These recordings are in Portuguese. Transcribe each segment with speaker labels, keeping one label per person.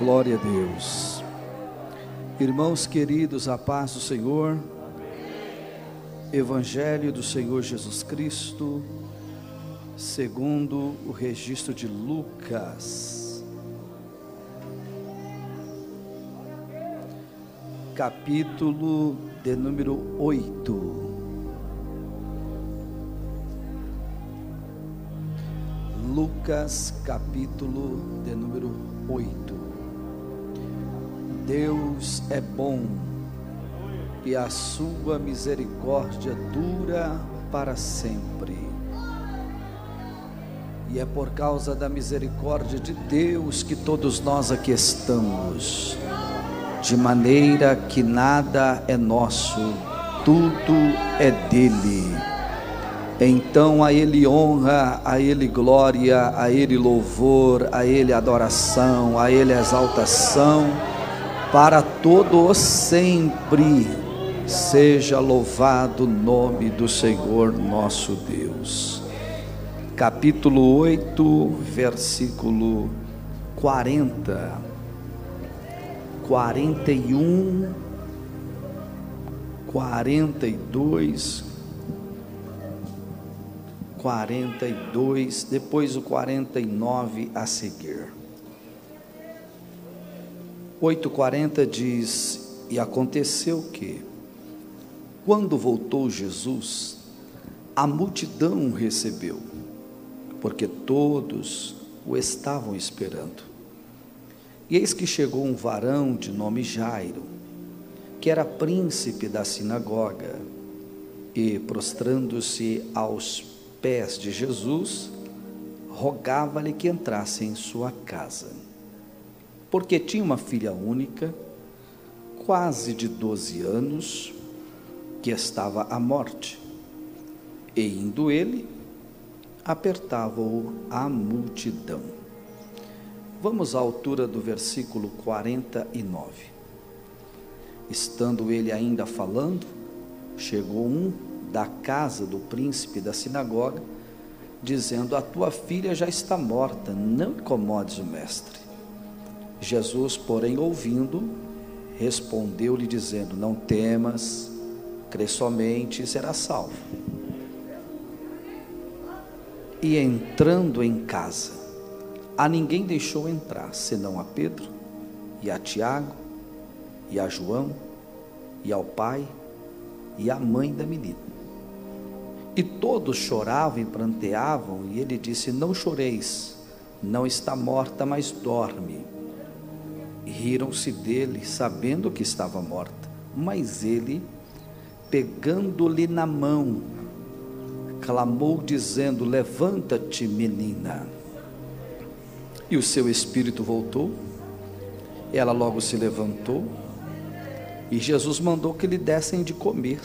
Speaker 1: Glória a Deus. Irmãos queridos, a paz do Senhor. Evangelho do Senhor Jesus Cristo, segundo o registro de Lucas. Capítulo de número 8. Lucas, capítulo de número 8. Deus é bom e a sua misericórdia dura para sempre. E é por causa da misericórdia de Deus que todos nós aqui estamos, de maneira que nada é nosso, tudo é dele. Então a Ele honra, a Ele glória, a Ele louvor, a Ele adoração, a Ele exaltação, para todo sempre. Seja louvado o nome do Senhor nosso Deus. Capítulo 8, versículo 40, 41, 42, 42, depois o 49 a seguir. 8,40 diz: E aconteceu que, quando voltou Jesus, a multidão o recebeu, porque todos o estavam esperando. E eis que chegou um varão de nome Jairo, que era príncipe da sinagoga, e prostrando-se aos pés de Jesus, rogava-lhe que entrasse em sua casa, porque tinha uma filha única, quase de 12 anos, que estava à morte. E indo ele, apertava-o a multidão. Vamos à altura do versículo 49. Estando ele ainda falando, chegou um da casa do príncipe da sinagoga, dizendo: A tua filha já está morta, não incomodes o mestre. Jesus, porém, ouvindo, respondeu-lhe, dizendo: Não temas, crê somente e será salvo. E entrando em casa, a ninguém deixou entrar, senão a Pedro, e a Tiago, e a João, e ao pai, e à mãe da menina. E todos choravam e pranteavam, e ele disse: Não choreis, não está morta, mas dorme. Riram-se dele, sabendo que estava morta. Mas ele, pegando-lhe na mão, clamou, dizendo: Levanta-te, menina. E o seu espírito voltou, ela logo se levantou, e Jesus mandou que lhe dessem de comer.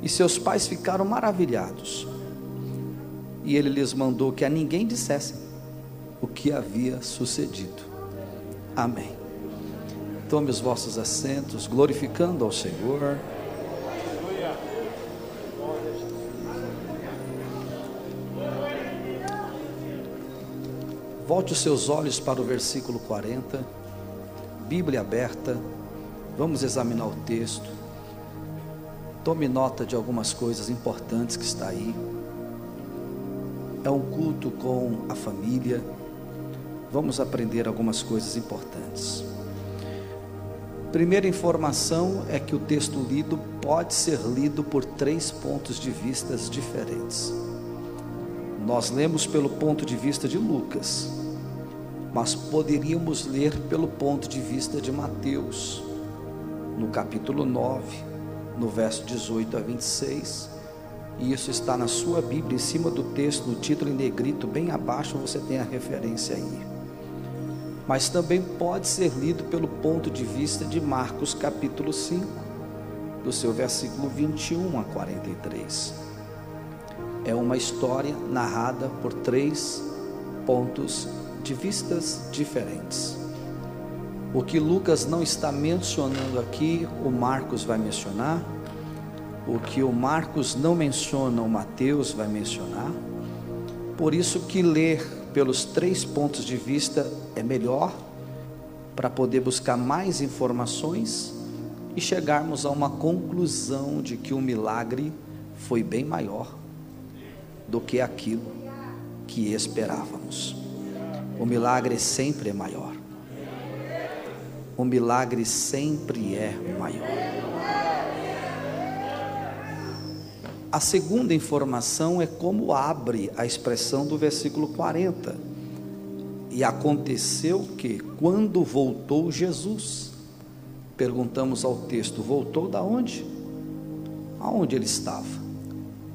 Speaker 1: E seus pais ficaram maravilhados. E ele lhes mandou que a ninguém dissessem o que havia sucedido. Amém. Tome os vossos assentos, glorificando ao Senhor. Volte os seus olhos para o versículo 40, Bíblia aberta, vamos examinar o texto. Tome nota de algumas coisas importantes que está aí. É um culto com a família. Vamos aprender algumas coisas importantes. Primeira informação é que o texto lido pode ser lido por três pontos de vista diferentes. Nós lemos pelo ponto de vista de Lucas, mas poderíamos ler pelo ponto de vista de Mateus, no capítulo 9, no verso 18 a 26. E isso está na sua Bíblia, em cima do texto, no título em negrito, bem abaixo você tem a referência aí. Mas também pode ser lido pelo ponto de vista de Marcos, capítulo 5, do seu versículo 21 a 43 é uma história narrada por três pontos de vistas diferentes. O que Lucas não está mencionando aqui, o Marcos vai mencionar. O que o Marcos não menciona, o Mateus vai mencionar. Por isso que ler pelos três pontos de vista é melhor para poder buscar mais informações e chegarmos a uma conclusão de que o milagre foi bem maior do que aquilo que esperávamos. O milagre sempre é maior. O milagre sempre é maior. A segunda informação é como abre a expressão do versículo 40. E aconteceu que, quando voltou Jesus, perguntamos ao texto: voltou da onde? Aonde ele estava?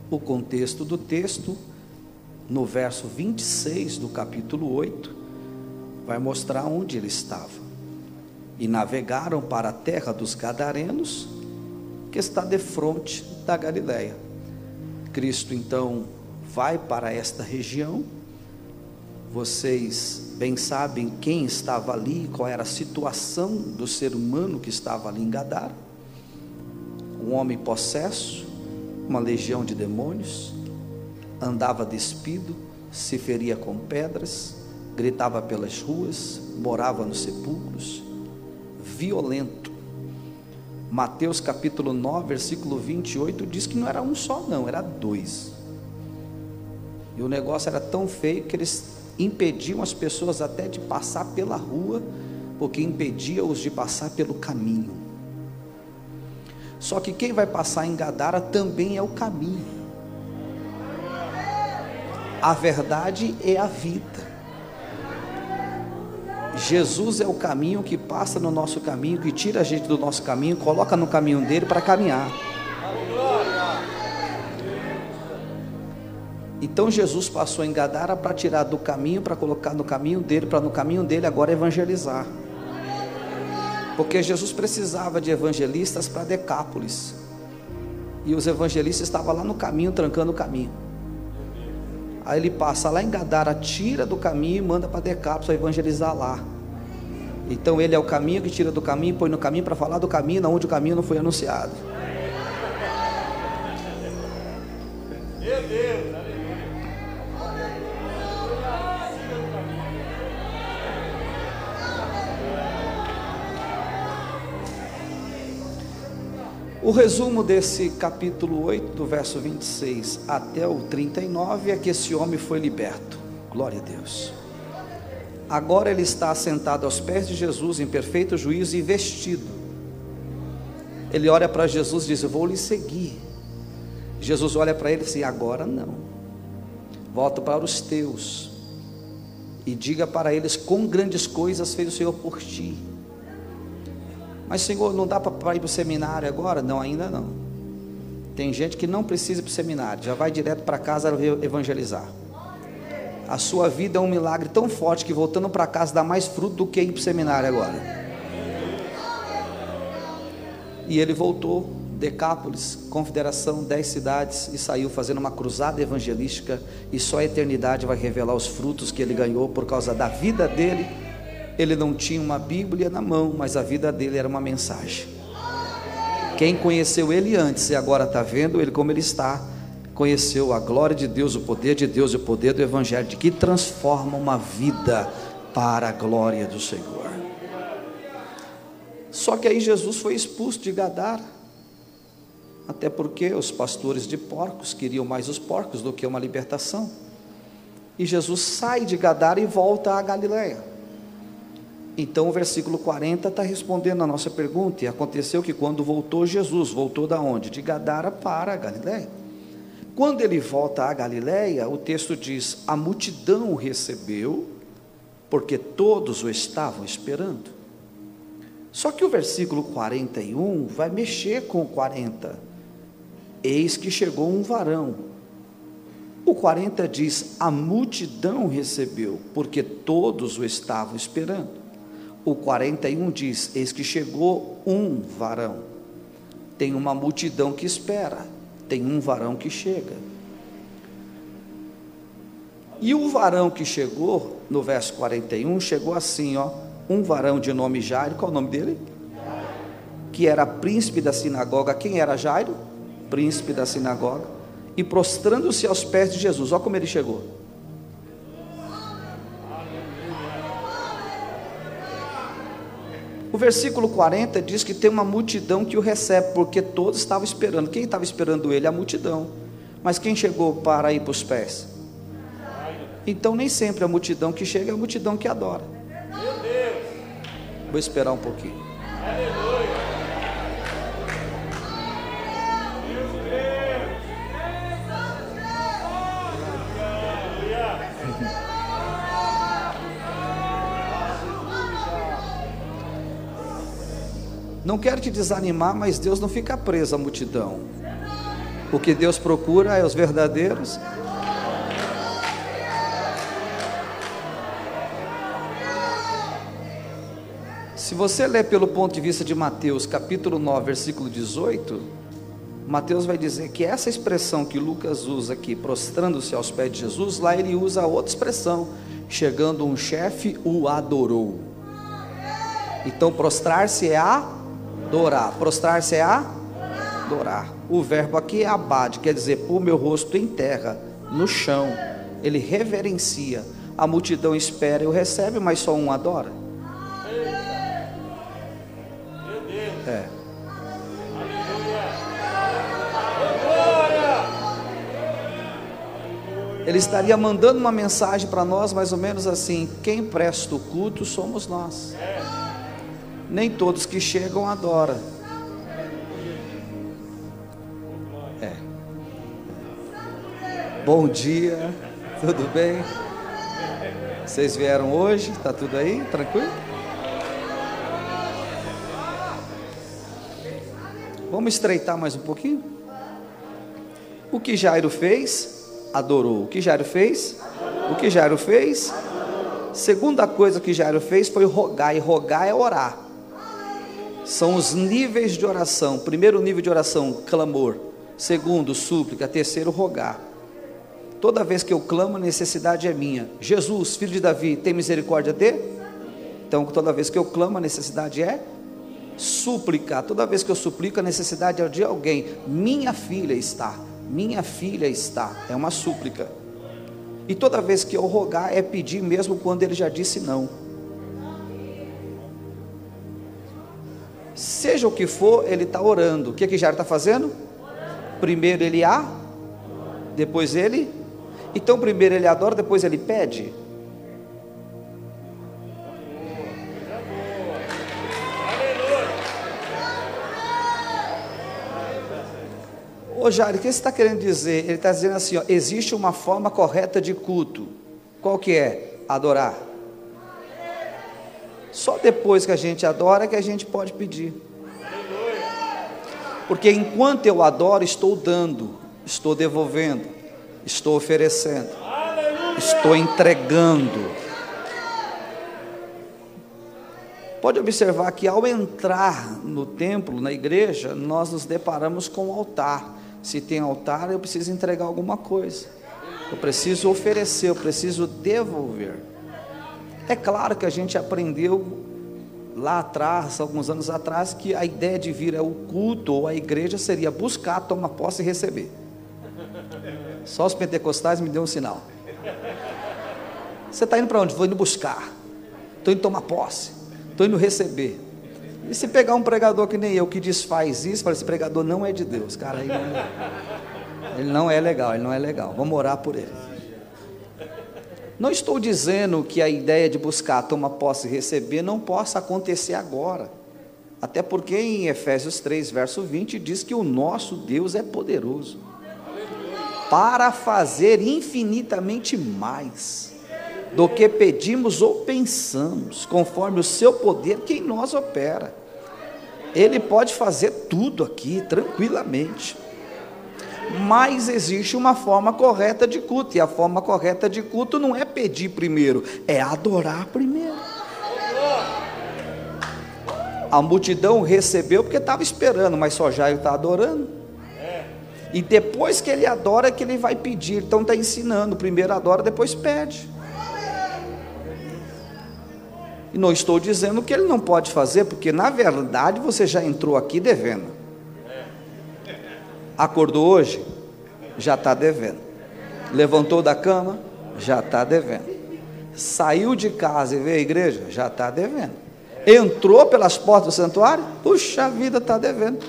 Speaker 1: O contexto do texto, no verso 26 do capítulo 8, vai mostrar onde ele estava. E navegaram para a terra dos Gadarenos, que está de frente da Galileia. Cristo então vai para esta região. Vocês bem sabem quem estava ali, qual era a situação do ser humano que estava ali em Gadara. Um homem possesso, uma legião de demônios, andava despido, se feria com pedras, gritava pelas ruas, morava nos sepulcros, violento, Mateus capítulo 9, versículo 28 diz que não era um só, não, era dois. E o negócio era tão feio que eles impediam as pessoas até de passar pela rua, porque impedia-os de passar pelo caminho. Só que quem vai passar em Gadara também é o caminho. A verdade é a vida. Jesus é o caminho que passa no nosso caminho, que tira a gente do nosso caminho, coloca no caminho dele para caminhar. Então Jesus passou em Gadara para tirar do caminho, para colocar no caminho dele, para no caminho dele agora evangelizar. Porque Jesus precisava de evangelistas para Decápolis. E os evangelistas estavam lá no caminho, trancando o caminho. Aí ele passa lá em Gadara, tira do caminho e manda para para evangelizar lá. Então ele é o caminho que tira do caminho, põe no caminho para falar do caminho, onde o caminho não foi anunciado. Meu Deus, O resumo desse capítulo 8, do verso 26 até o 39, é que esse homem foi liberto. Glória a Deus. Agora ele está sentado aos pés de Jesus em perfeito juízo e vestido. Ele olha para Jesus e diz: Eu vou lhe seguir. Jesus olha para ele e diz: Agora não. Volta para os teus e diga para eles quão grandes coisas fez o Senhor por ti. Mas, Senhor, não dá para ir para o seminário agora? Não, ainda não. Tem gente que não precisa ir para o seminário, já vai direto para casa evangelizar. A sua vida é um milagre tão forte que voltando para casa dá mais fruto do que ir para o seminário agora. E ele voltou, Decápolis, confederação, dez cidades, e saiu fazendo uma cruzada evangelística, e só a eternidade vai revelar os frutos que ele ganhou por causa da vida dele ele não tinha uma Bíblia na mão, mas a vida dele era uma mensagem. Quem conheceu ele antes e agora está vendo ele como ele está, conheceu a glória de Deus, o poder de Deus e o poder do Evangelho, de que transforma uma vida para a glória do Senhor. Só que aí Jesus foi expulso de Gadara, até porque os pastores de porcos queriam mais os porcos do que uma libertação. E Jesus sai de Gadara e volta a Galiléia. Então o versículo 40 está respondendo a nossa pergunta. E aconteceu que quando voltou Jesus, voltou da onde? De Gadara para a Galiléia. Quando ele volta à Galiléia, o texto diz: a multidão o recebeu, porque todos o estavam esperando. Só que o versículo 41 vai mexer com o 40. Eis que chegou um varão. O 40 diz: a multidão recebeu, porque todos o estavam esperando. O 41 diz: Eis que chegou um varão. Tem uma multidão que espera, tem um varão que chega. E o varão que chegou, no verso 41, chegou assim, ó, um varão de nome Jairo, qual é o nome dele? Que era príncipe da sinagoga. Quem era Jairo? Príncipe da sinagoga. E prostrando-se aos pés de Jesus, olha como ele chegou. O versículo 40 diz que tem uma multidão que o recebe, porque todos estavam esperando. Quem estava esperando ele? A multidão. Mas quem chegou para ir para os pés? Então nem sempre a multidão que chega é a multidão que adora. Vou esperar um pouquinho. Não quero te desanimar, mas Deus não fica preso à multidão. O que Deus procura é os verdadeiros. Se você ler pelo ponto de vista de Mateus, capítulo 9, versículo 18, Mateus vai dizer que essa expressão que Lucas usa aqui, prostrando-se aos pés de Jesus, lá ele usa outra expressão, chegando um chefe, o adorou. Então, prostrar-se é a adorar. Prostrar-se é adorar. O verbo aqui é abade, quer dizer, pôr meu rosto em terra, no chão. Ele reverencia. A multidão espera e o recebe, mas só um adora. É. Ele estaria mandando uma mensagem para nós, mais ou menos assim: quem presta o culto somos nós nem todos que chegam adoram. É. Bom dia, tudo bem? Vocês vieram hoje? Tá tudo aí? Tranquilo? Vamos estreitar mais um pouquinho? O que Jairo fez? Adorou. O que Jairo fez? O que Jairo fez? Segunda coisa que Jairo fez foi rogar, e rogar é orar são os níveis de oração. Primeiro nível de oração, clamor. Segundo, súplica. Terceiro, rogar. Toda vez que eu clamo, a necessidade é minha. Jesus, filho de Davi, tem misericórdia de? Então, toda vez que eu clamo, a necessidade é súplica. Toda vez que eu suplico, a necessidade é de alguém. Minha filha está. Minha filha está. É uma súplica. E toda vez que eu rogar, é pedir mesmo quando ele já disse não. Seja o que for, ele está orando. O que, que Jairo está fazendo? Primeiro ele a, depois ele. Então, primeiro ele adora, depois ele pede. Ô Jairo, o que você está querendo dizer? Ele está dizendo assim: ó, existe uma forma correta de culto. Qual que é? Adorar. Só depois que a gente adora que a gente pode pedir. Porque enquanto eu adoro, estou dando, estou devolvendo, estou oferecendo, estou entregando. Pode observar que ao entrar no templo, na igreja, nós nos deparamos com o altar. Se tem altar, eu preciso entregar alguma coisa. Eu preciso oferecer, eu preciso devolver. É claro que a gente aprendeu lá atrás, alguns anos atrás, que a ideia de vir ao culto ou à igreja seria buscar, tomar posse e receber. Só os pentecostais me deu um sinal. Você está indo para onde? Vou indo buscar. Estou indo tomar posse. Estou indo receber. E se pegar um pregador que nem eu que desfaz isso, fala, esse pregador não é de Deus, cara, ele não, ele não é legal, ele não é legal. Vamos orar por ele. Não estou dizendo que a ideia de buscar, tomar posse e receber não possa acontecer agora. Até porque em Efésios 3, verso 20, diz que o nosso Deus é poderoso para fazer infinitamente mais do que pedimos ou pensamos, conforme o seu poder que em nós opera. Ele pode fazer tudo aqui tranquilamente mas existe uma forma correta de culto, e a forma correta de culto não é pedir primeiro, é adorar primeiro. A multidão recebeu porque estava esperando, mas só Jairo está adorando. E depois que ele adora, é que ele vai pedir. Então está ensinando: primeiro adora, depois pede. E não estou dizendo que ele não pode fazer, porque na verdade você já entrou aqui devendo. Acordou hoje? Já está devendo. Levantou da cama? Já está devendo. Saiu de casa e veio à igreja? Já está devendo. Entrou pelas portas do santuário? Puxa vida, está devendo.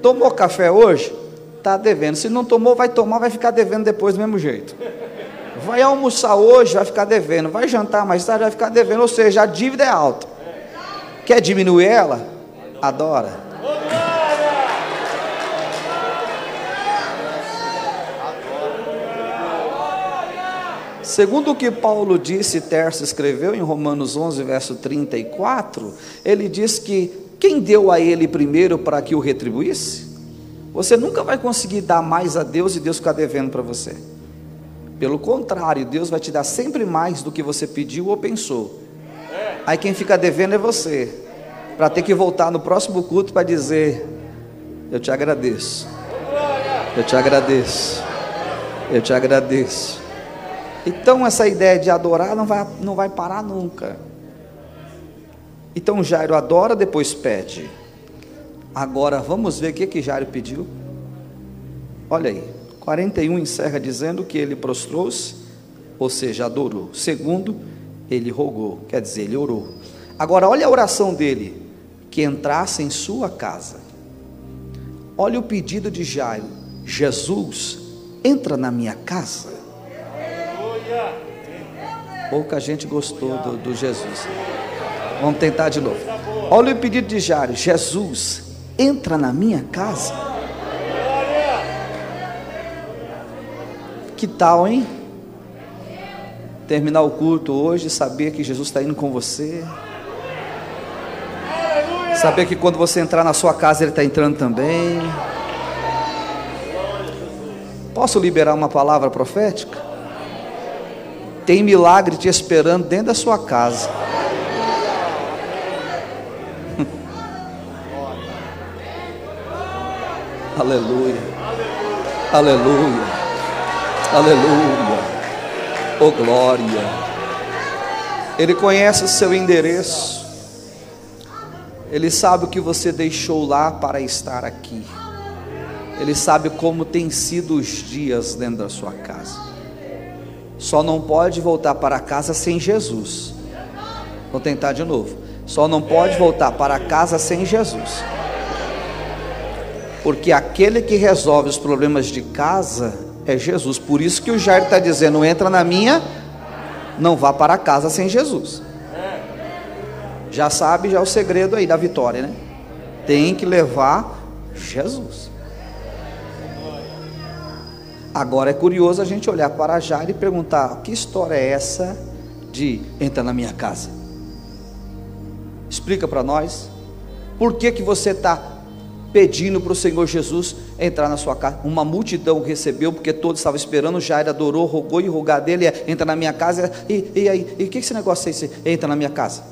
Speaker 1: Tomou café hoje? Está devendo. Se não tomou, vai tomar, vai ficar devendo depois do mesmo jeito. Vai almoçar hoje, vai ficar devendo. Vai jantar mais tarde, vai ficar devendo. Ou seja, a dívida é alta. Quer diminuir ela? Adora. Segundo o que Paulo disse, Terço escreveu em Romanos 11, verso 34, ele diz que quem deu a ele primeiro para que o retribuísse? Você nunca vai conseguir dar mais a Deus e Deus ficar devendo para você. Pelo contrário, Deus vai te dar sempre mais do que você pediu ou pensou. Aí quem fica devendo é você, para ter que voltar no próximo culto para dizer: Eu te agradeço, eu te agradeço, eu te agradeço. Então essa ideia de adorar não vai, não vai parar nunca. Então Jairo adora, depois pede. Agora vamos ver o que, que Jairo pediu. Olha aí, 41 encerra dizendo que ele prostrou-se, ou seja, adorou. Segundo, ele rogou, quer dizer, ele orou. Agora olha a oração dele, que entrasse em sua casa. Olha o pedido de Jairo: Jesus, entra na minha casa. Pouca gente gostou do, do Jesus. Vamos tentar de novo. Olha o pedido de Jairo: Jesus, entra na minha casa. Que tal, hein? Terminar o culto hoje, saber que Jesus está indo com você. Saber que quando você entrar na sua casa, Ele está entrando também. Posso liberar uma palavra profética? Tem milagre te esperando dentro da sua casa. Aleluia. Aleluia. Aleluia. Oh glória. Ele conhece o seu endereço. Ele sabe o que você deixou lá para estar aqui. Ele sabe como tem sido os dias dentro da sua casa. Só não pode voltar para casa sem Jesus. Vou tentar de novo. Só não pode voltar para casa sem Jesus. Porque aquele que resolve os problemas de casa é Jesus. Por isso que o Jair está dizendo: entra na minha, não vá para casa sem Jesus. Já sabe já o segredo aí da vitória, né? Tem que levar Jesus. Agora é curioso a gente olhar para Jairo e perguntar: que história é essa de entrar na minha casa? Explica para nós. Por que, que você está pedindo para o Senhor Jesus entrar na sua casa? Uma multidão recebeu, porque todos estavam esperando. Jairo adorou, rogou e rogar dele: é, entra na minha casa. E, e aí, e o que, que esse negócio aí? Você entra na minha casa?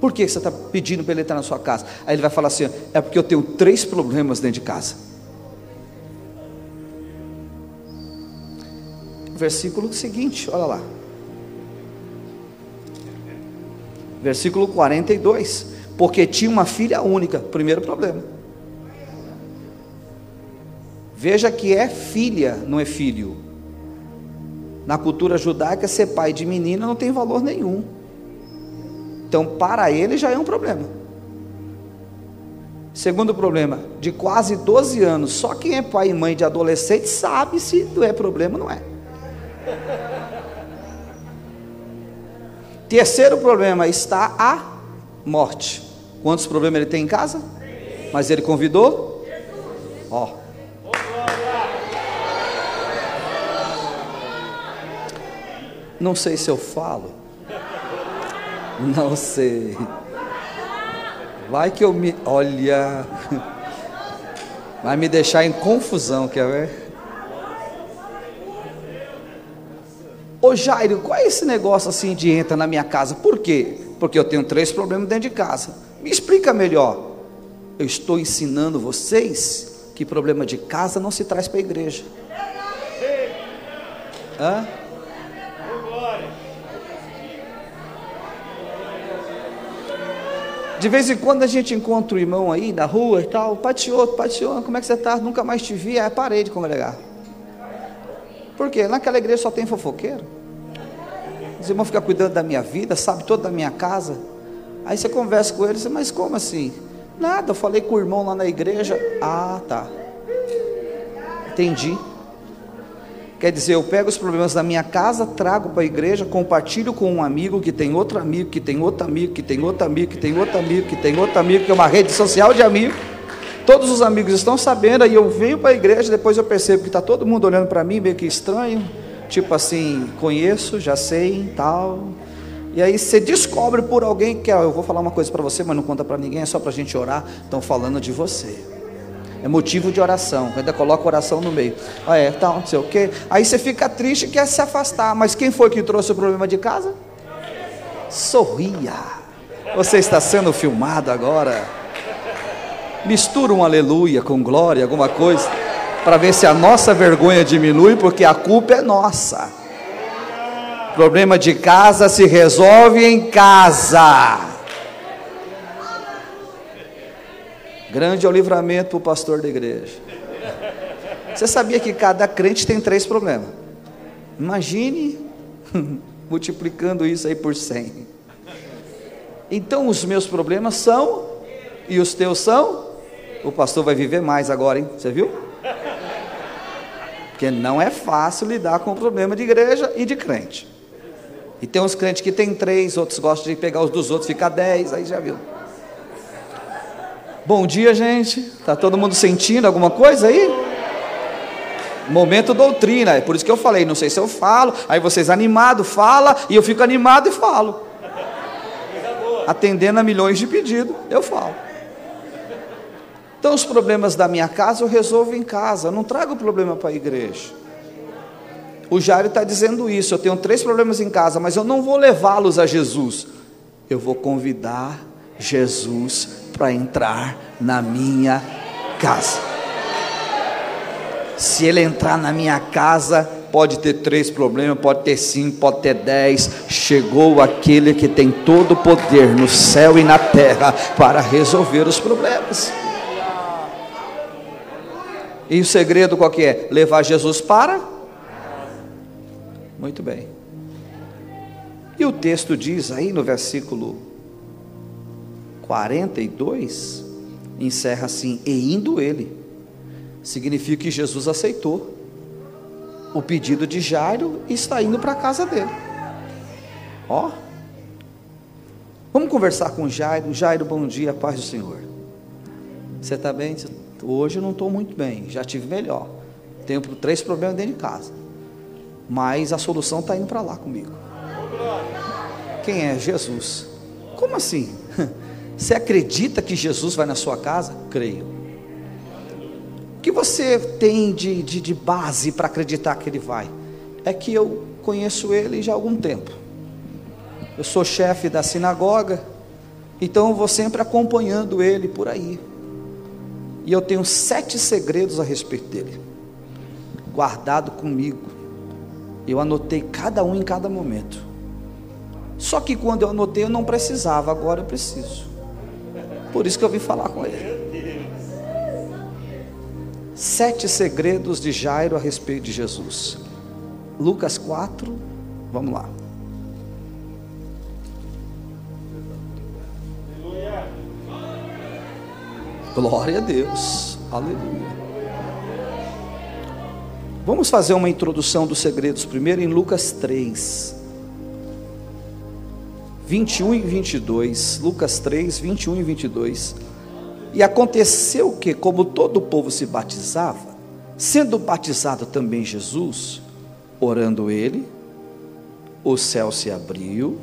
Speaker 1: Por que você está pedindo para ele entrar na sua casa? Aí ele vai falar assim: é porque eu tenho três problemas dentro de casa. Versículo seguinte, olha lá. Versículo 42. Porque tinha uma filha única, primeiro problema. Veja que é filha, não é filho. Na cultura judaica, ser pai de menina não tem valor nenhum. Então, para ele já é um problema. Segundo problema, de quase 12 anos, só quem é pai e mãe de adolescente sabe se é problema ou não é. Terceiro problema está a morte. Quantos problemas ele tem em casa? Mas ele convidou? Ó. Oh. Não sei se eu falo. Não sei. Vai que eu me. Olha. Vai me deixar em confusão, quer ver? Ô Jairo, qual é esse negócio assim de entra na minha casa? Por quê? Porque eu tenho três problemas dentro de casa. Me explica melhor. Eu estou ensinando vocês que problema de casa não se traz para a igreja. Hã? De vez em quando a gente encontra o irmão aí na rua e tal, pateou, pateou, como é que você está? Nunca mais te vi, aí parei de congregar. Por quê? Naquela igreja só tem fofoqueiro. Os irmãos ficam cuidando da minha vida, sabe toda da minha casa. Aí você conversa com ele, você, mas como assim? Nada, eu falei com o irmão lá na igreja. Ah, tá. Entendi. Quer dizer, eu pego os problemas da minha casa, trago para a igreja, compartilho com um amigo que tem outro amigo, que tem outro amigo, que tem outro amigo, que tem outro amigo, que tem outro amigo, que é uma rede social de amigos. Todos os amigos estão sabendo, aí eu venho para a igreja, depois eu percebo que está todo mundo olhando para mim, meio que estranho, tipo assim, conheço, já sei, tal. E aí você descobre por alguém que, ó, eu vou falar uma coisa para você, mas não conta para ninguém, é só para a gente orar, estão falando de você é motivo de oração, ainda coloca oração no meio. Ah, é, tal, tá, não sei o quê. Aí você fica triste e quer se afastar. Mas quem foi que trouxe o problema de casa? Sorria. Você está sendo filmado agora. Mistura um aleluia com glória, alguma coisa, para ver se a nossa vergonha diminui, porque a culpa é nossa. Problema de casa se resolve em casa. Grande é o livramento para o pastor da igreja. Você sabia que cada crente tem três problemas? Imagine multiplicando isso aí por cem. Então os meus problemas são e os teus são. O pastor vai viver mais agora, hein? Você viu? Porque não é fácil lidar com o problema de igreja e de crente. E tem uns crentes que tem três, outros gostam de pegar os dos outros, ficar dez, aí já viu. Bom dia, gente. Tá todo mundo sentindo alguma coisa aí? Momento doutrina, é por isso que eu falei, não sei se eu falo, aí vocês animado fala e eu fico animado e falo. Atendendo a milhões de pedidos, eu falo. Então os problemas da minha casa eu resolvo em casa, não trago problema para a igreja. O Jairo está dizendo isso, eu tenho três problemas em casa, mas eu não vou levá-los a Jesus. Eu vou convidar Jesus para entrar na minha casa. Se ele entrar na minha casa, pode ter três problemas, pode ter cinco, pode ter dez. Chegou aquele que tem todo o poder no céu e na terra para resolver os problemas. E o segredo qual que é? Levar Jesus para? Muito bem. E o texto diz aí no versículo 42 encerra assim: E indo ele, significa que Jesus aceitou o pedido de Jairo e está indo para a casa dele. Ó, vamos conversar com Jairo. Jairo, bom dia, paz do Senhor. Você está bem? Hoje eu não estou muito bem, já tive melhor. Tenho três problemas dentro de casa, mas a solução está indo para lá comigo. Quem é? Jesus. Como assim? Você acredita que Jesus vai na sua casa? Creio. O que você tem de, de, de base para acreditar que ele vai? É que eu conheço ele já há algum tempo. Eu sou chefe da sinagoga, então eu vou sempre acompanhando ele por aí. E eu tenho sete segredos a respeito dele, guardado comigo. Eu anotei cada um em cada momento. Só que quando eu anotei eu não precisava, agora eu preciso. Por isso que eu vim falar com ele. Sete segredos de Jairo a respeito de Jesus. Lucas 4, vamos lá. Glória a Deus, aleluia. Vamos fazer uma introdução dos segredos primeiro em Lucas 3. 21 e 22, Lucas 3, 21 e 22. E aconteceu que, como todo o povo se batizava, sendo batizado também Jesus, orando ele, o céu se abriu,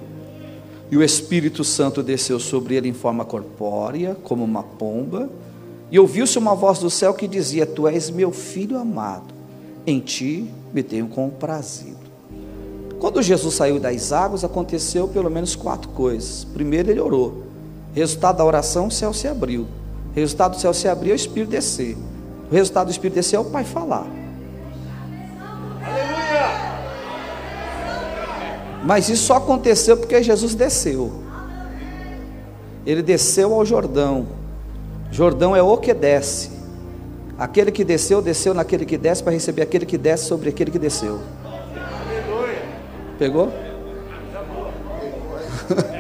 Speaker 1: e o Espírito Santo desceu sobre ele em forma corpórea, como uma pomba, e ouviu-se uma voz do céu que dizia: Tu és meu filho amado, em ti me tenho comprazido. Quando Jesus saiu das águas, aconteceu pelo menos quatro coisas. Primeiro, ele orou. Resultado da oração, o céu se abriu. Resultado do céu se abriu, o Espírito descer. O resultado do Espírito descer é o Pai falar. Aleluia! Mas isso só aconteceu porque Jesus desceu. Ele desceu ao Jordão. Jordão é o que desce. Aquele que desceu, desceu naquele que desce para receber aquele que desce sobre aquele que desceu. Pegou?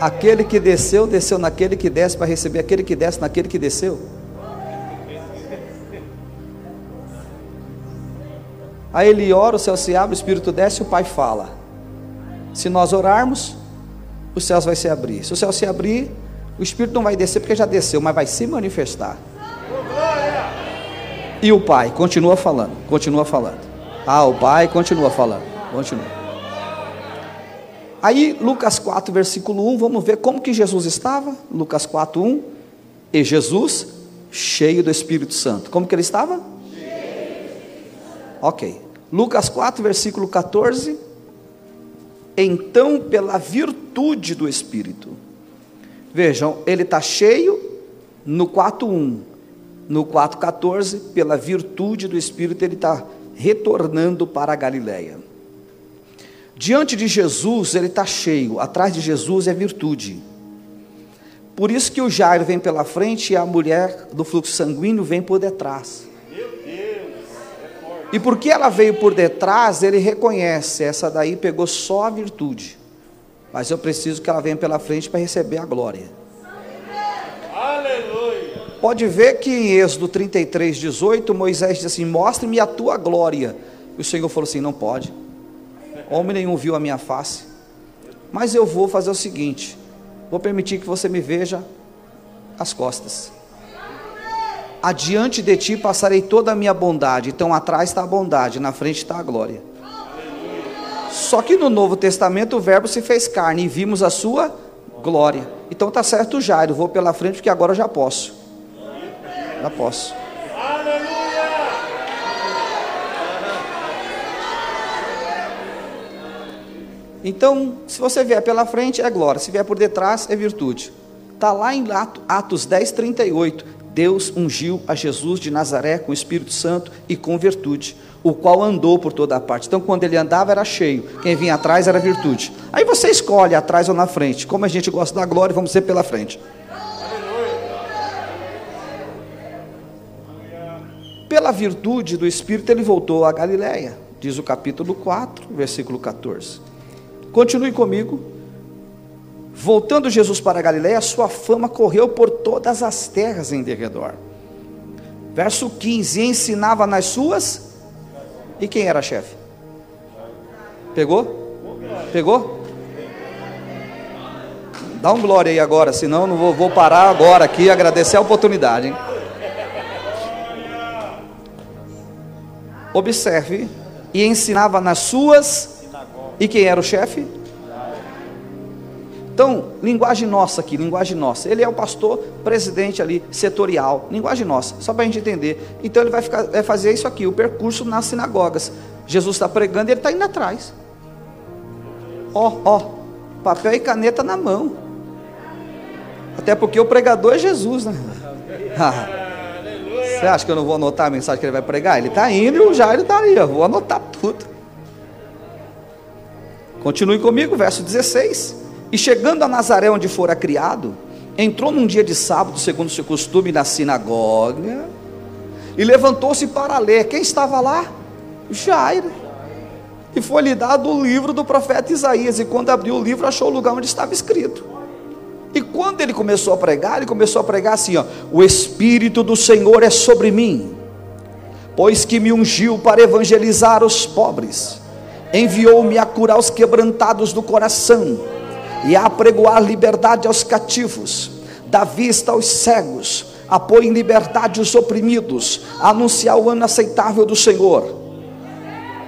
Speaker 1: Aquele que desceu, desceu naquele que desce para receber aquele que desce naquele que desceu. Aí ele ora, o céu se abre, o Espírito desce, o Pai fala. Se nós orarmos, os céus vai se abrir. Se o céu se abrir, o Espírito não vai descer porque já desceu, mas vai se manifestar. E o Pai continua falando, continua falando. Ah, o Pai continua falando, continua. Aí, Lucas 4, versículo 1, vamos ver como que Jesus estava. Lucas 4, 1. E Jesus, cheio do Espírito Santo. Como que ele estava? Ok. Lucas 4, versículo 14. Então, pela virtude do Espírito. Vejam, ele está cheio no 4.1. No 4.14, pela virtude do Espírito, ele está retornando para a Galileia. Diante de Jesus, ele está cheio. Atrás de Jesus é virtude. Por isso que o Jairo vem pela frente e a mulher do fluxo sanguíneo vem por detrás. E porque ela veio por detrás, ele reconhece, essa daí pegou só a virtude. Mas eu preciso que ela venha pela frente para receber a glória. Aleluia. Pode ver que em Êxodo 33, 18, Moisés diz assim: Mostre-me a tua glória. E o Senhor falou assim: Não pode. Homem nenhum viu a minha face. Mas eu vou fazer o seguinte: vou permitir que você me veja as costas adiante de ti passarei toda a minha bondade. Então atrás está a bondade, na frente está a glória. Só que no Novo Testamento o Verbo se fez carne e vimos a sua glória. Então tá certo, Jairo, vou pela frente porque agora eu já posso. Já posso. Então, se você vier pela frente, é glória. Se vier por detrás, é virtude. Está lá em Atos 10, 38. Deus ungiu a Jesus de Nazaré com o Espírito Santo e com virtude, o qual andou por toda a parte. Então, quando ele andava, era cheio, quem vinha atrás era virtude. Aí você escolhe atrás ou na frente. Como a gente gosta da glória, vamos ser pela frente. Pela virtude do Espírito, ele voltou a Galiléia, diz o capítulo 4, versículo 14. Continue comigo. Voltando Jesus para Galiléia, sua fama correu por todas as terras em derredor. Verso 15: ensinava nas suas. E quem era chefe? Pegou? Pegou? Dá um glória aí agora, senão não vou, vou parar agora aqui e agradecer a oportunidade. Hein? Observe, e ensinava nas suas. E quem era o chefe? Então, linguagem nossa aqui, linguagem nossa. Ele é o pastor presidente ali, setorial, linguagem nossa, só para a gente entender. Então, ele vai, ficar, vai fazer isso aqui, o percurso nas sinagogas. Jesus está pregando e ele está indo atrás. Ó, ó, papel e caneta na mão. Até porque o pregador é Jesus, né? Você acha que eu não vou anotar a mensagem que ele vai pregar? Ele está indo e o Jairo está ali, vou anotar tudo. Continue comigo, verso 16. E chegando a Nazaré, onde fora criado, entrou num dia de sábado, segundo seu costume, na sinagoga, e levantou-se para ler. Quem estava lá? Jairo. E foi-lhe dado o livro do profeta Isaías. E quando abriu o livro, achou o lugar onde estava escrito. E quando ele começou a pregar, ele começou a pregar assim: ó, O Espírito do Senhor é sobre mim, pois que me ungiu para evangelizar os pobres, enviou-me a curar os quebrantados do coração e a apregoar liberdade aos cativos, dar vista aos cegos, a pôr em liberdade os oprimidos, anunciar o ano aceitável do Senhor.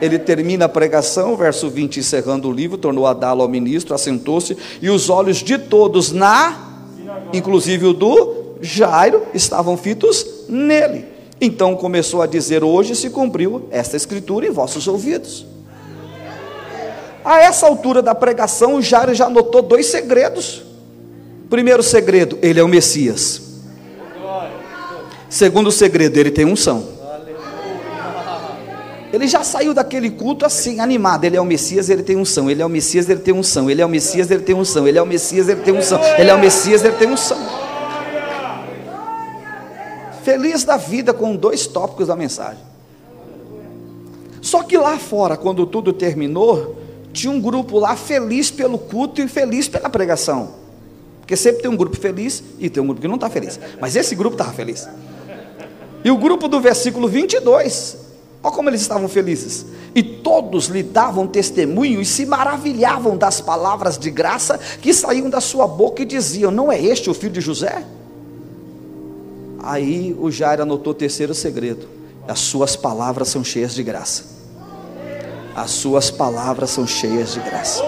Speaker 1: Ele termina a pregação, verso 20, encerrando o livro, tornou a dá-lo ao ministro, assentou-se, e os olhos de todos na, inclusive o do Jairo, estavam fitos nele. Então começou a dizer: Hoje se cumpriu esta escritura em vossos ouvidos. A essa altura da pregação, o Jairo já notou dois segredos. Primeiro segredo, ele é o Messias. Segundo segredo, ele tem unção. Ele já saiu daquele culto assim, animado. Ele é o Messias, ele tem unção. Ele é o Messias, ele tem unção. Ele é o Messias, ele tem unção. Ele é o Messias, ele tem unção. Ele é o Messias, ele tem unção. Feliz da vida com dois tópicos da mensagem. Só que lá fora, quando tudo terminou, tinha um grupo lá feliz pelo culto e feliz pela pregação. Porque sempre tem um grupo feliz e tem um grupo que não está feliz. Mas esse grupo estava feliz. E o grupo do versículo 22, olha como eles estavam felizes. E todos lhe davam testemunho e se maravilhavam das palavras de graça que saíam da sua boca e diziam: Não é este o filho de José? Aí o Jairo anotou o terceiro segredo: as suas palavras são cheias de graça. As suas palavras são cheias de graça.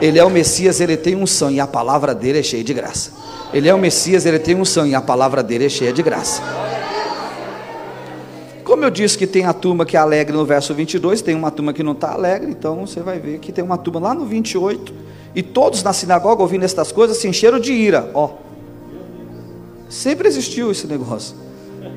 Speaker 1: Ele é o Messias, ele tem unção e a palavra dele é cheia de graça. Ele é o Messias, ele tem unção e a palavra dele é cheia de graça. Como eu disse que tem a turma que é alegre no verso 22, tem uma turma que não está alegre, então você vai ver que tem uma turma lá no 28, e todos na sinagoga ouvindo estas coisas se encheram de ira. Ó, sempre existiu esse negócio.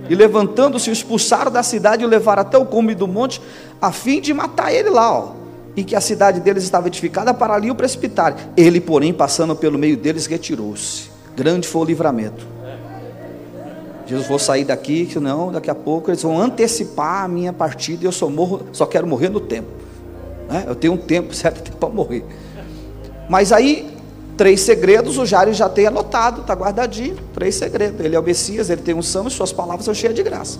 Speaker 1: E levantando-se, expulsaram da cidade e o levaram até o cume do monte, a fim de matar ele lá, ó e que a cidade deles estava edificada para ali o precipitar. Ele, porém, passando pelo meio deles, retirou-se. Grande foi o livramento. Jesus, vou sair daqui, que não, daqui a pouco eles vão antecipar a minha partida e eu só morro, só quero morrer no tempo. Né? Eu tenho um tempo, certo tempo para morrer. Mas aí, três segredos, o Jário já tem anotado, está guardadinho. Três segredos. Ele é o Messias, ele tem unção e suas palavras são cheias de graça.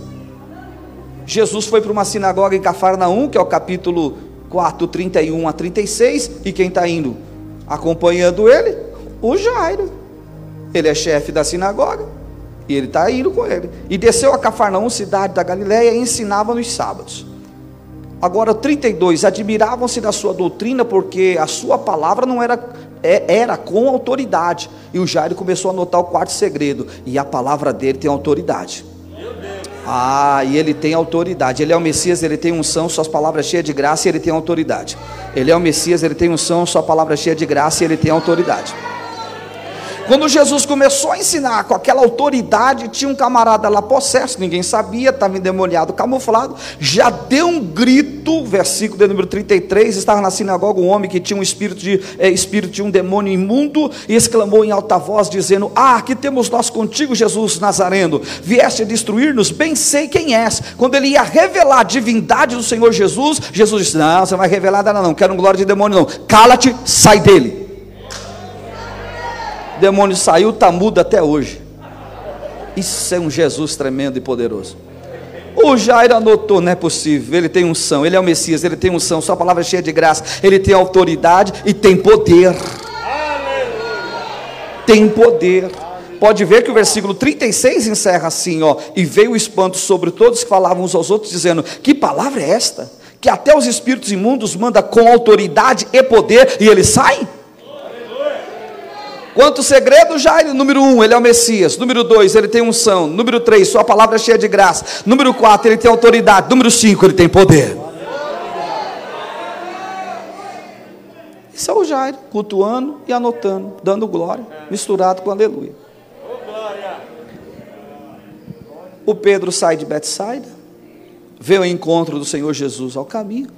Speaker 1: Jesus foi para uma sinagoga em Cafarnaum, que é o capítulo 4, 31 a 36, e quem está indo acompanhando ele? O Jairo. Ele é chefe da sinagoga, e ele está indo com ele. E desceu a Cafarnaum, cidade da Galiléia, e ensinava nos sábados. Agora, 32, admiravam-se da sua doutrina, porque a sua palavra não era, era com autoridade. E o Jairo começou a notar o quarto segredo, e a palavra dele tem autoridade. Ah, e ele tem autoridade. Ele é o Messias, ele tem unção, suas palavras cheias de graça e ele tem autoridade. Ele é o Messias, ele tem unção, sua palavra cheia de graça e ele tem autoridade. Quando Jesus começou a ensinar com aquela autoridade, tinha um camarada lá possesso, ninguém sabia, estava endemoniado, camuflado, já deu um grito, versículo de número 33, estava na sinagoga um homem que tinha um espírito de, é, espírito de um demônio imundo, e exclamou em alta voz, dizendo, ah, que temos nós contigo, Jesus Nazareno, vieste a destruir-nos, bem sei quem és, quando ele ia revelar a divindade do Senhor Jesus, Jesus disse, não, você não vai revelar nada não, quero um glória de demônio não, cala-te, sai dele, o demônio saiu, está mudo até hoje. Isso é um Jesus tremendo e poderoso. O Jairo anotou, não é possível. Ele tem unção, ele é o Messias, ele tem unção, sua palavra é cheia de graça, ele tem autoridade e tem poder. Tem poder. Pode ver que o versículo 36 encerra assim, ó, e veio o espanto sobre todos que falavam uns aos outros, dizendo: Que palavra é esta? Que até os espíritos imundos manda com autoridade e poder, e eles saem? Quanto segredo, Jairo? Número um, ele é o Messias. Número dois, ele tem unção. Número três, sua palavra é cheia de graça. Número quatro, ele tem autoridade. Número cinco, ele tem poder. Isso é o Jairo, cultuando e anotando, dando glória, misturado com aleluia. O Pedro sai de Betsaida, vê o encontro do Senhor Jesus ao caminho,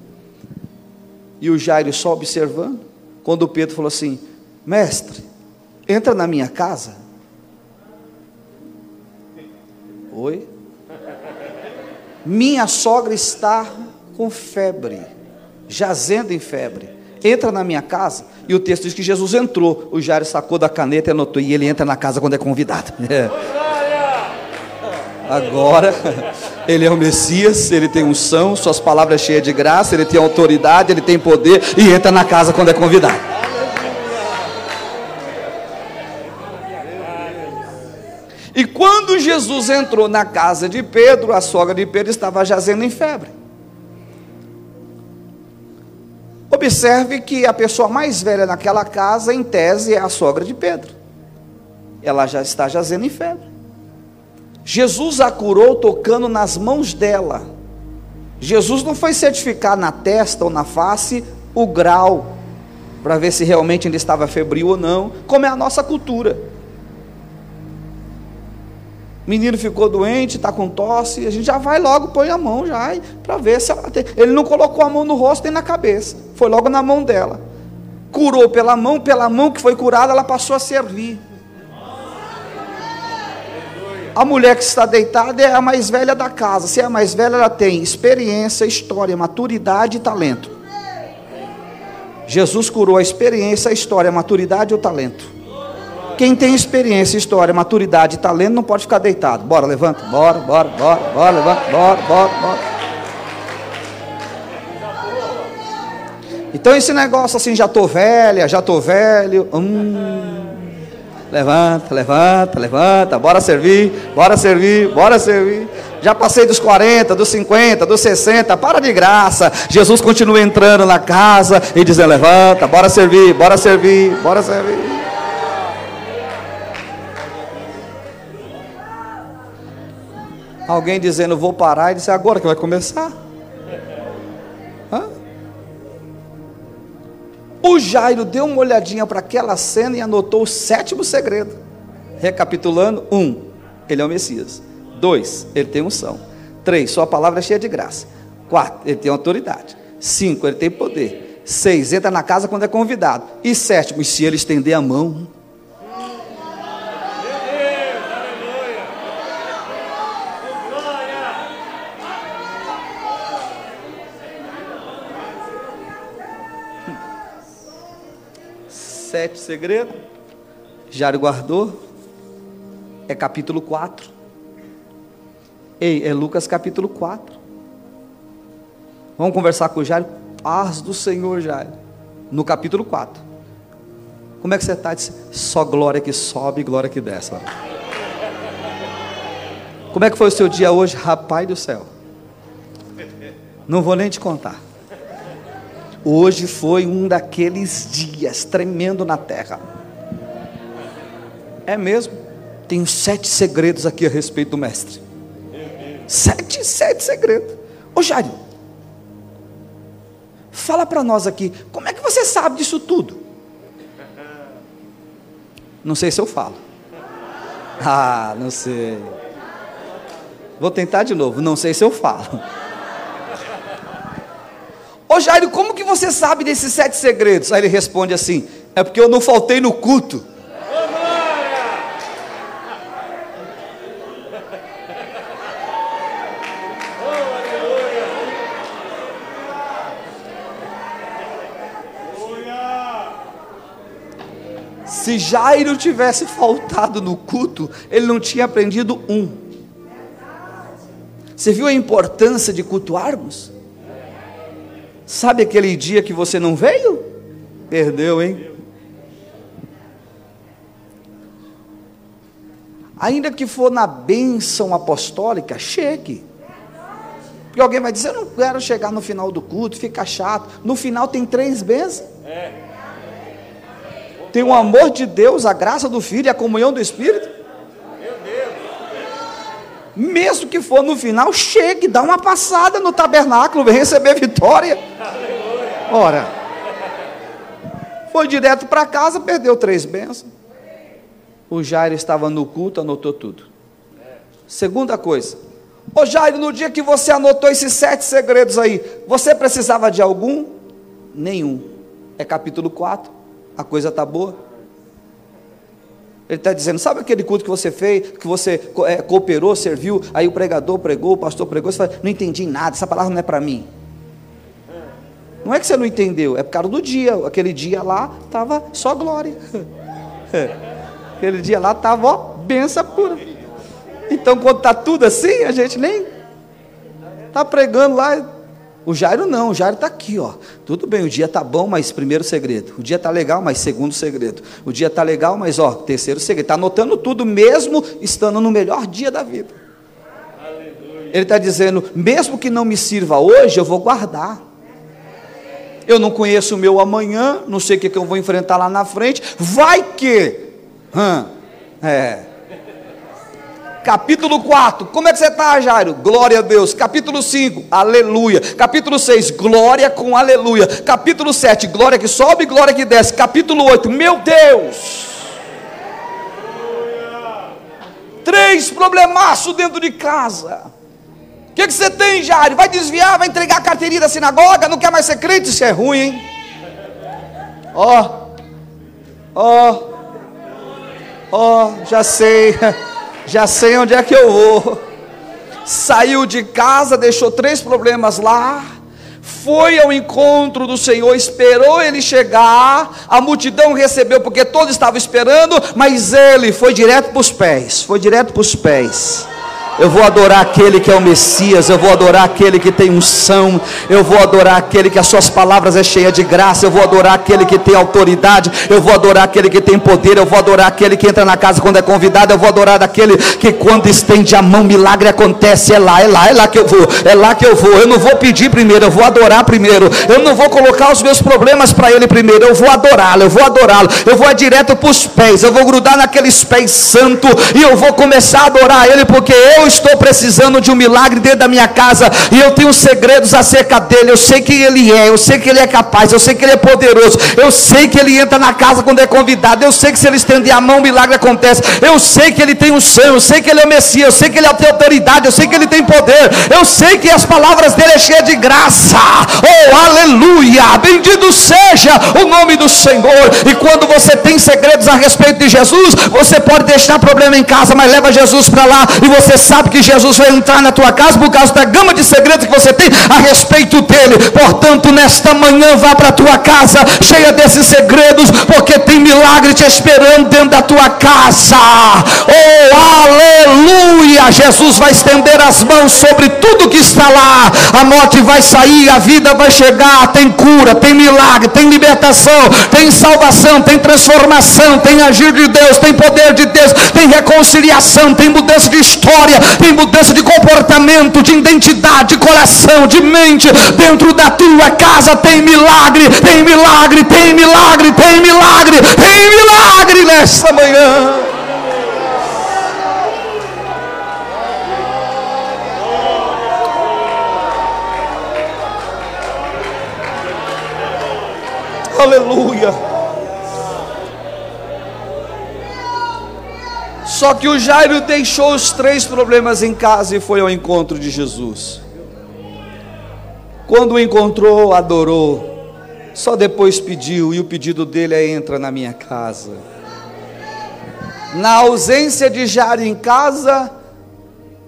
Speaker 1: e o Jairo só observando, quando o Pedro falou assim: Mestre, entra na minha casa. Oi? Minha sogra está com febre, jazendo em febre. Entra na minha casa. E o texto diz que Jesus entrou. O Jairo sacou da caneta e anotou. E ele entra na casa quando é convidado. É. Agora, ele é o Messias, ele tem unção, suas palavras cheias de graça, ele tem autoridade, ele tem poder e entra na casa quando é convidado. E quando Jesus entrou na casa de Pedro, a sogra de Pedro estava jazendo em febre. Observe que a pessoa mais velha naquela casa, em tese, é a sogra de Pedro. Ela já está jazendo em febre. Jesus a curou tocando nas mãos dela. Jesus não foi certificar na testa ou na face o grau, para ver se realmente ele estava febril ou não, como é a nossa cultura menino ficou doente, está com tosse, a gente já vai logo, põe a mão já, para ver se ela tem. Ele não colocou a mão no rosto nem na cabeça, foi logo na mão dela. Curou pela mão, pela mão que foi curada, ela passou a servir. A mulher que está deitada é a mais velha da casa. Se é a mais velha, ela tem experiência, história, maturidade e talento. Jesus curou a experiência, a história, a maturidade e o talento. Quem tem experiência, história, maturidade e talento não pode ficar deitado. Bora, levanta, bora, bora, bora, bora, levanta, bora, bora, bora. Então esse negócio assim, já estou velha, já estou velho. Hum, levanta, levanta, levanta, bora servir, bora servir, bora servir. Já passei dos 40, dos 50, dos 60, para de graça. Jesus continua entrando na casa e dizendo: levanta, bora servir, bora servir, bora servir. Alguém dizendo, vou parar, e disse, agora que vai começar. Hã? O Jairo deu uma olhadinha para aquela cena e anotou o sétimo segredo. Recapitulando: um, ele é o Messias. Dois, ele tem unção. Três, sua palavra é cheia de graça. Quatro, ele tem autoridade. Cinco, ele tem poder. Seis, entra na casa quando é convidado. E sétimo, e se ele estender a mão. Sete segredos. Jário guardou. É capítulo 4. Ei, é Lucas capítulo 4. Vamos conversar com o Jairo? Paz do Senhor, Jairo. No capítulo 4. Como é que você está? Só glória que sobe, glória que desce. Como é que foi o seu dia hoje, rapaz do céu? Não vou nem te contar. Hoje foi um daqueles dias tremendo na terra. É mesmo? Tenho sete segredos aqui a respeito do mestre. Sete, sete segredos. Ô Jairo, fala para nós aqui, como é que você sabe disso tudo? Não sei se eu falo. Ah, não sei. Vou tentar de novo, não sei se eu falo. Ô Jairo, como você sabe desses sete segredos? Aí ele responde assim: é porque eu não faltei no culto. Se Jairo tivesse faltado no culto, ele não tinha aprendido um. Você viu a importância de cultuarmos? Sabe aquele dia que você não veio? Perdeu, hein? Ainda que for na bênção apostólica, chegue. Porque alguém vai dizer, eu não quero chegar no final do culto, fica chato. No final tem três bênçãos. É tem o amor de Deus, a graça do Filho e a comunhão do Espírito. Mesmo que for no final, chegue, dá uma passada no tabernáculo, vem receber vitória. Ora, foi direto para casa, perdeu três bênçãos. O Jairo estava no culto, anotou tudo. Segunda coisa, ô Jairo, no dia que você anotou esses sete segredos aí, você precisava de algum? Nenhum. É capítulo 4 a coisa está boa. Ele está dizendo, sabe aquele culto que você fez, que você é, cooperou, serviu, aí o pregador pregou, o pastor pregou, você fala, não entendi nada, essa palavra não é para mim. Não é que você não entendeu, é por causa do dia. Aquele dia lá estava só glória. Aquele dia lá estava, ó, benção pura. Então, quando está tudo assim, a gente nem está pregando lá, o Jairo não, o Jairo está aqui, ó. Tudo bem, o dia está bom, mas primeiro segredo. O dia está legal, mas segundo segredo. O dia está legal, mas ó, terceiro segredo. Está anotando tudo, mesmo estando no melhor dia da vida. Aleluia. Ele está dizendo, mesmo que não me sirva hoje, eu vou guardar. Eu não conheço o meu amanhã, não sei o que, que eu vou enfrentar lá na frente. Vai que. Hum, é. Capítulo 4, como é que você está, Jairo? Glória a Deus. Capítulo 5, aleluia. Capítulo 6, glória com aleluia. Capítulo 7, glória que sobe, glória que desce. Capítulo 8, meu Deus. Três problemaços dentro de casa. O que, que você tem, Jairo? Vai desviar, vai entregar a carteirinha da sinagoga? Não quer mais ser crente? Isso é ruim, hein? Ó, ó, ó, já sei. já sei onde é que eu vou. Saiu de casa, deixou três problemas lá, foi ao encontro do Senhor, esperou ele chegar, a multidão recebeu porque todos estavam esperando, mas ele foi direto para os pés, foi direto para os pés. Eu vou adorar aquele que é o Messias, eu vou adorar aquele que tem unção, eu vou adorar aquele que as suas palavras é cheia de graça, eu vou adorar aquele que tem autoridade, eu vou adorar aquele que tem poder, eu vou adorar aquele que entra na casa quando é convidado, eu vou adorar aquele que quando estende a mão, milagre acontece, é lá, é lá, é lá que eu vou, é lá que eu vou. Eu não vou pedir primeiro, eu vou adorar primeiro. Eu não vou colocar os meus problemas para ele primeiro, eu vou adorá-lo, eu vou adorá-lo. Eu vou direto para os pés, eu vou grudar naqueles pés santo e eu vou começar a adorar ele porque eu estou precisando de um milagre dentro da minha casa e eu tenho segredos acerca dele. Eu sei quem ele é, eu sei que ele é capaz, eu sei que ele é poderoso, eu sei que ele entra na casa quando é convidado, eu sei que se ele estender a mão, o milagre acontece. Eu sei que ele tem um sonho, eu sei que ele é o Messias, eu sei que ele tem autoridade, eu sei que ele tem poder, eu sei que as palavras dele é cheia de graça. Oh, aleluia! Bendito seja o nome do Senhor. E quando você tem segredos a respeito de Jesus, você pode deixar problema em casa, mas leva Jesus para lá e você sabe sabe que Jesus vai entrar na tua casa por causa da gama de segredos que você tem a respeito dele. Portanto, nesta manhã, vá para a tua casa cheia desses segredos, porque tem milagre te esperando dentro da tua casa. Oh, aleluia! Jesus vai estender as mãos sobre tudo que está lá. A morte vai sair, a vida vai chegar. Tem cura, tem milagre, tem libertação, tem salvação, tem transformação, tem agir de Deus, tem poder de Deus, tem reconciliação, tem mudança de história, tem mudança de comportamento, de identidade, de coração, de mente. Dentro da tua casa tem milagre, tem milagre, tem milagre, tem milagre, tem milagre nesta manhã. Aleluia. Só que o Jairo deixou os três problemas em casa e foi ao encontro de Jesus. Quando o encontrou, adorou. Só depois pediu, e o pedido dele é: entra na minha casa. Na ausência de Jairo em casa,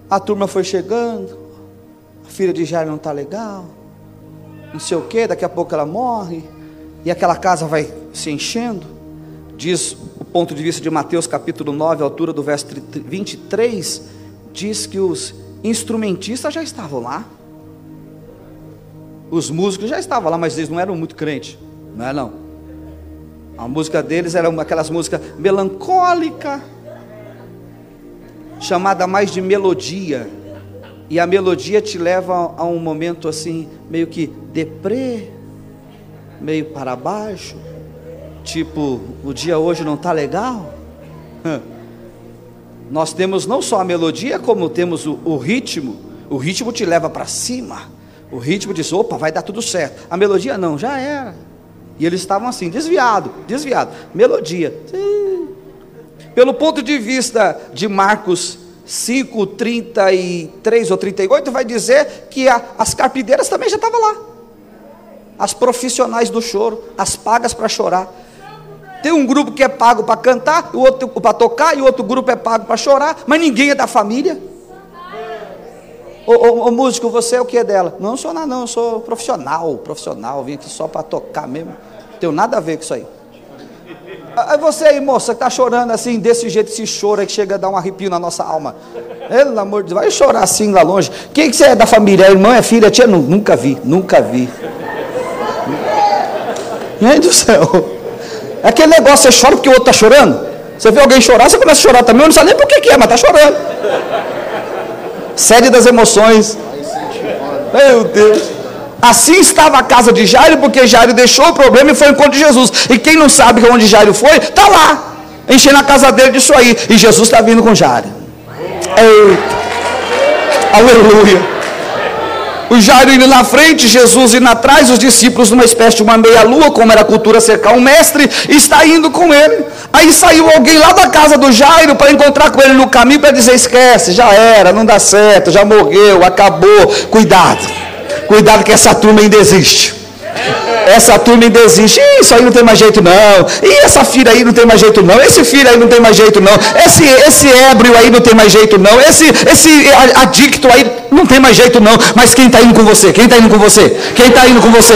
Speaker 1: a turma foi chegando. A filha de Jairo não está legal. Não sei o que, daqui a pouco ela morre. E aquela casa vai se enchendo diz o ponto de vista de Mateus capítulo 9, altura do verso 23, diz que os instrumentistas já estavam lá. Os músicos já estavam lá, mas eles não eram muito crentes. Não é não. A música deles era uma, aquelas músicas melancólica, chamada mais de melodia. E a melodia te leva a um momento assim, meio que deprê, meio para baixo tipo, o dia hoje não está legal? Nós temos não só a melodia, como temos o, o ritmo. O ritmo te leva para cima. O ritmo diz: opa, vai dar tudo certo. A melodia não, já era. E eles estavam assim, desviado, desviado. Melodia. Pelo ponto de vista de Marcos 5, 33 ou 38, vai dizer que a, as carpideiras também já estavam lá. As profissionais do choro, as pagas para chorar. Tem um grupo que é pago para cantar, o outro para tocar, e outro grupo é pago para chorar, mas ninguém é da família. Ô, ô, ô, músico, você é o que é dela? Não, eu sou nada, não, eu sou profissional, profissional, vim aqui só para tocar mesmo. Não tenho nada a ver com isso aí. Aí você aí, moça, que está chorando assim, desse jeito, esse choro que chega a dar um arrepio na nossa alma. Pelo amor de Deus, vai chorar assim lá longe. Quem que você é da família? É irmã, é filha, é tia? Nunca vi, nunca vi. Gente do céu. É aquele negócio, você chora porque o outro está chorando. Você vê alguém chorar, você começa a chorar também, eu não sabe nem por que é, mas está chorando. Sede das emoções. Meu Deus. Assim estava a casa de Jairo, porque Jairo deixou o problema e foi ao encontro de Jesus. E quem não sabe onde Jairo foi, está lá, enchendo a casa dele disso aí. E Jesus está vindo com Jairo. Eita. Aleluia o Jairo indo na frente, Jesus indo atrás, os discípulos numa espécie de uma meia-lua, como era a cultura cercar um mestre, está indo com ele. Aí saiu alguém lá da casa do Jairo para encontrar com ele no caminho para dizer: esquece, já era, não dá certo, já morreu, acabou. Cuidado, cuidado que essa turma ainda existe. Essa turma desiste. Ih, isso aí não tem mais jeito não. E essa filha aí não tem mais jeito não. Esse filho aí não tem mais jeito não. Esse, esse ébrio aí não tem mais jeito não. Esse, esse adicto aí não tem mais jeito não. Mas quem está indo com você? Quem está indo com você? Quem está indo com você?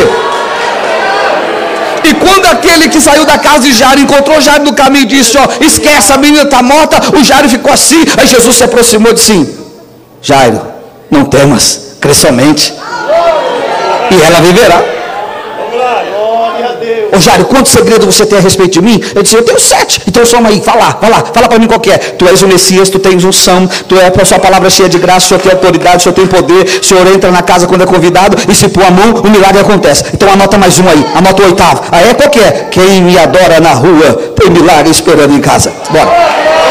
Speaker 1: E quando aquele que saiu da casa de Jairo encontrou Jairo no caminho e disse: Ó, esquece, a menina está morta. O Jairo ficou assim. Aí Jesus se aproximou e disse: Jairo, não temas, crê somente. E ela viverá. Ô Jairo, quanto segredo você tem a respeito de mim? Eu disse, eu tenho sete. Então soma aí, fala, fala, fala para mim qual é. Tu és o Messias, tu tens unção, tu é a sua palavra cheia de graça, o senhor tem autoridade, o senhor tem poder, o senhor entra na casa quando é convidado e se pôr a mão, o milagre acontece. Então anota mais um aí, anota o oitavo. Aí é qual é? Quem me adora na rua, tem milagre esperando em casa. Bora.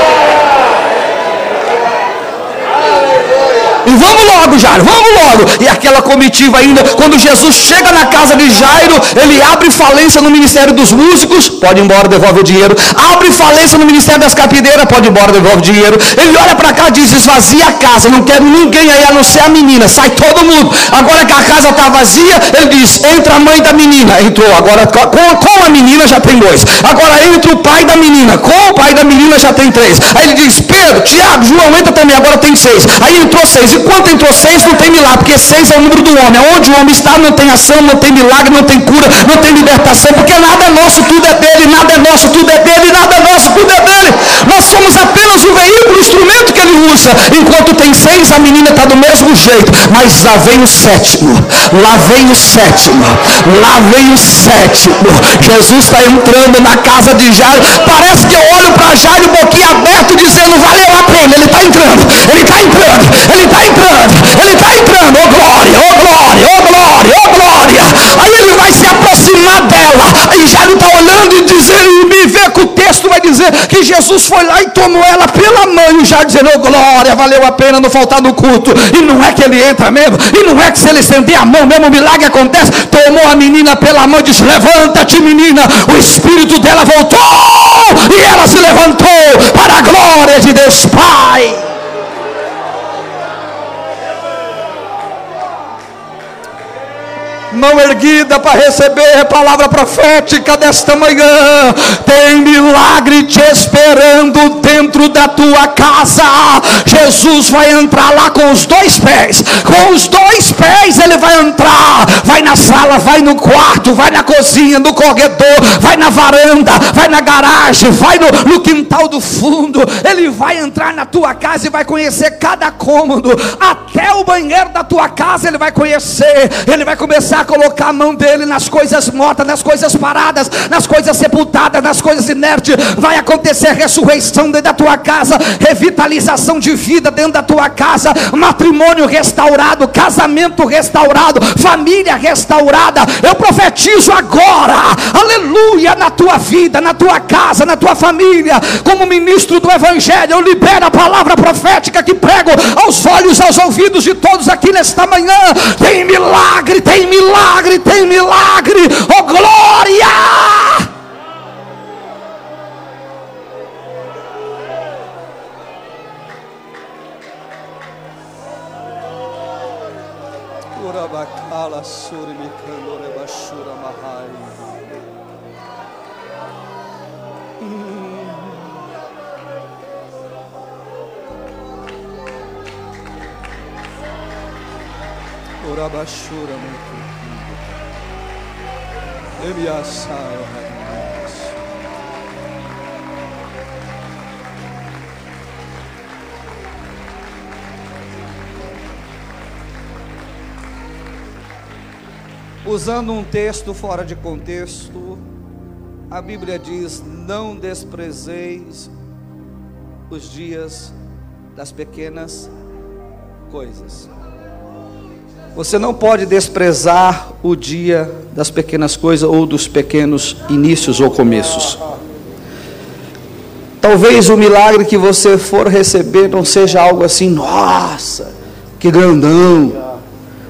Speaker 1: E vamos logo, Jairo, vamos logo. E aquela comitiva ainda, quando Jesus chega na casa de Jairo, ele abre falência no ministério dos músicos, pode ir embora, devolve o dinheiro. Abre falência no ministério das capideiras, pode ir embora, devolve o dinheiro. Ele olha para cá e diz: esvazia a casa, não quero ninguém aí a não ser a menina, sai todo mundo. Agora que a casa está vazia, ele diz: entra a mãe da menina. Entrou, agora com, com a menina já tem dois. Agora entra o pai da menina, com o pai da menina já tem três. Aí ele diz: Pedro, Tiago, João, entra também, agora tem seis. Aí entrou seis. E quanto entrou seis, não tem milagre, porque seis é o número do homem. Onde o homem está, não tem ação, não tem milagre, não tem cura, não tem libertação, porque nada é nosso, tudo é dele, nada é nosso, tudo é dele, nada é nosso, tudo é dele. Nós somos apenas o veículo, o instrumento que ele usa. Enquanto tem seis, a menina está do mesmo jeito. Mas lá vem o sétimo, lá vem o sétimo, lá vem o sétimo. Jesus está entrando na casa de Jairo. Parece que eu olho para Jairo boquinha aberto, dizendo: valeu a pena. Ele está entrando, ele está entrando, ele está entrando, ele está entrando. Oh glória, oh glória, oh glória, oh glória. Aí ele vai se aproximar dela. Aí Jairo está olhando e dizendo, e me vê que o texto vai dizer que Jesus foi lá e tomou ela pela mão. E já dizendo, oh glória, valeu a pena não faltar no culto. E não é que ele entra mesmo, e não é que se ele estender a mão mesmo, o milagre acontece. Tomou a menina pela mão e disse: Levanta-te, menina. O espírito dela voltou e ela se levantou para a glória de Deus Pai. Mão erguida para receber a palavra profética desta manhã. Tem milagre te esperando dentro da tua casa. Jesus vai entrar lá com os dois pés. Com os dois pés ele vai entrar. Vai na sala, vai no quarto, vai na cozinha, no corredor, vai na varanda, vai na garagem, vai no, no quintal do fundo. Ele vai entrar na tua casa e vai conhecer cada cômodo. Até o banheiro da tua casa ele vai conhecer. Ele vai começar a colocar a mão dele nas coisas mortas, nas coisas paradas, nas coisas sepultadas, nas coisas inertes. Vai acontecer ressurreição dentro da tua casa, revitalização de vida dentro da tua casa, matrimônio restaurado, casamento restaurado, família restaurada. Eu profetizo agora, aleluia, na tua vida, na tua casa, na tua família, como ministro do Evangelho. Eu libero a palavra profética que prego aos olhos, aos ouvidos de todos aqui nesta manhã. Tem milagre, tem milagre milagre, tem milagre, oh glória! Urabacala suri mikandore bashura mahai. Urabashura muito. Usando um texto fora de contexto, a Bíblia diz: Não desprezeis os dias das pequenas coisas. Você não pode desprezar o dia das pequenas coisas ou dos pequenos inícios ou começos. Talvez o milagre que você for receber não seja algo assim, nossa, que grandão.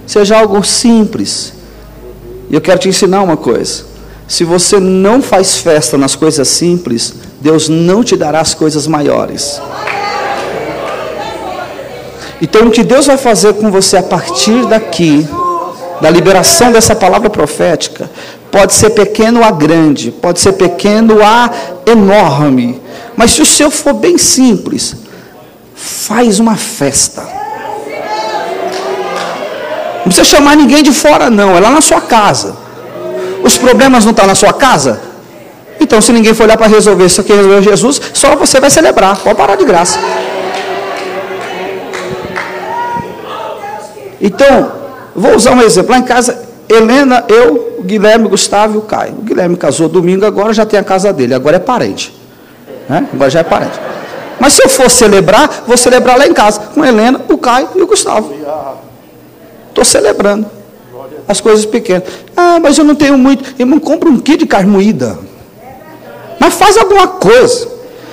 Speaker 1: Seja algo simples. E eu quero te ensinar uma coisa. Se você não faz festa nas coisas simples, Deus não te dará as coisas maiores. Então, o que Deus vai fazer com você a partir daqui, da liberação dessa palavra profética, Pode ser pequeno a grande, pode ser pequeno a enorme. Mas se o seu for bem simples, faz uma festa. Não precisa chamar ninguém de fora, não, é lá na sua casa. Os problemas não estão na sua casa? Então, se ninguém for olhar para resolver isso aqui, resolver Jesus, só você vai celebrar. Pode parar de graça. Então, vou usar um exemplo. Lá em casa, Helena, eu, o Guilherme, o Gustavo e o Caio. O Guilherme casou domingo, agora já tem a casa dele, agora é parente. Né? Agora já é parente. Mas se eu for celebrar, vou celebrar lá em casa, com Helena, o Caio e o Gustavo. Estou celebrando. As coisas pequenas. Ah, mas eu não tenho muito. Irmão, compra um quilo de carne moída. Mas faz alguma coisa.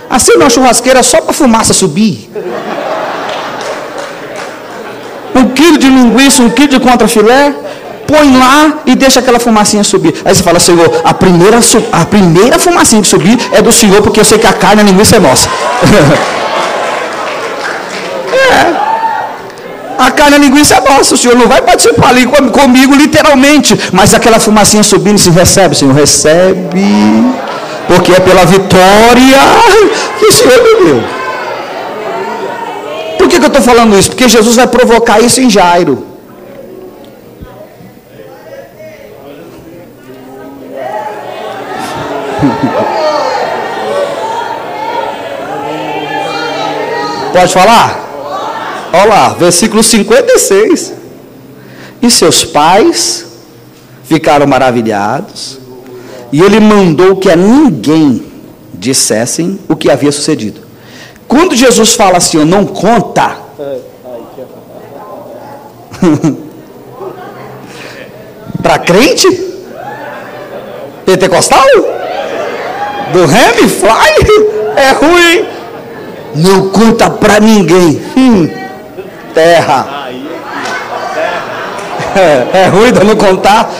Speaker 1: Assim uma churrasqueira só para a fumaça subir. De linguiça, um quilo de contrafilé. Põe lá e deixa aquela fumacinha subir. Aí você fala, Senhor, a primeira, a primeira fumacinha que subir é do Senhor, porque eu sei que a carne a linguiça é nossa. é. A carne a linguiça é nossa, o Senhor não vai participar ali comigo, literalmente. Mas aquela fumacinha subindo, se recebe, Senhor, recebe. Porque é pela vitória que o Senhor me deu. Que eu estou falando isso? Porque Jesus vai provocar isso em Jairo. Pode falar? Olha lá, versículo 56. E seus pais ficaram maravilhados, e ele mandou que a ninguém dissessem o que havia sucedido. Quando Jesus fala assim, não conta. Para crente? Pentecostal? Do Remy Fly? É ruim. Não conta para ninguém. Hum terra. É, é ruim de não contar.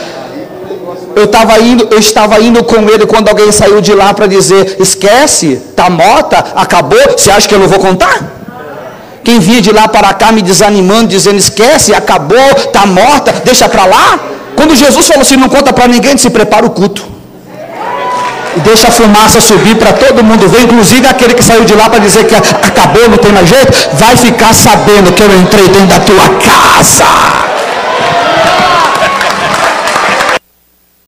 Speaker 1: Eu estava indo, eu estava indo com ele quando alguém saiu de lá para dizer: esquece, tá morta, acabou. Você acha que eu não vou contar? Quem vinha de lá para cá me desanimando, dizendo: esquece, acabou, tá morta, deixa para lá. Quando Jesus falou assim: não conta para ninguém, se prepara o culto e deixa a fumaça subir para todo mundo ver, inclusive aquele que saiu de lá para dizer que acabou, não tem mais jeito, vai ficar sabendo que eu entrei dentro da tua casa.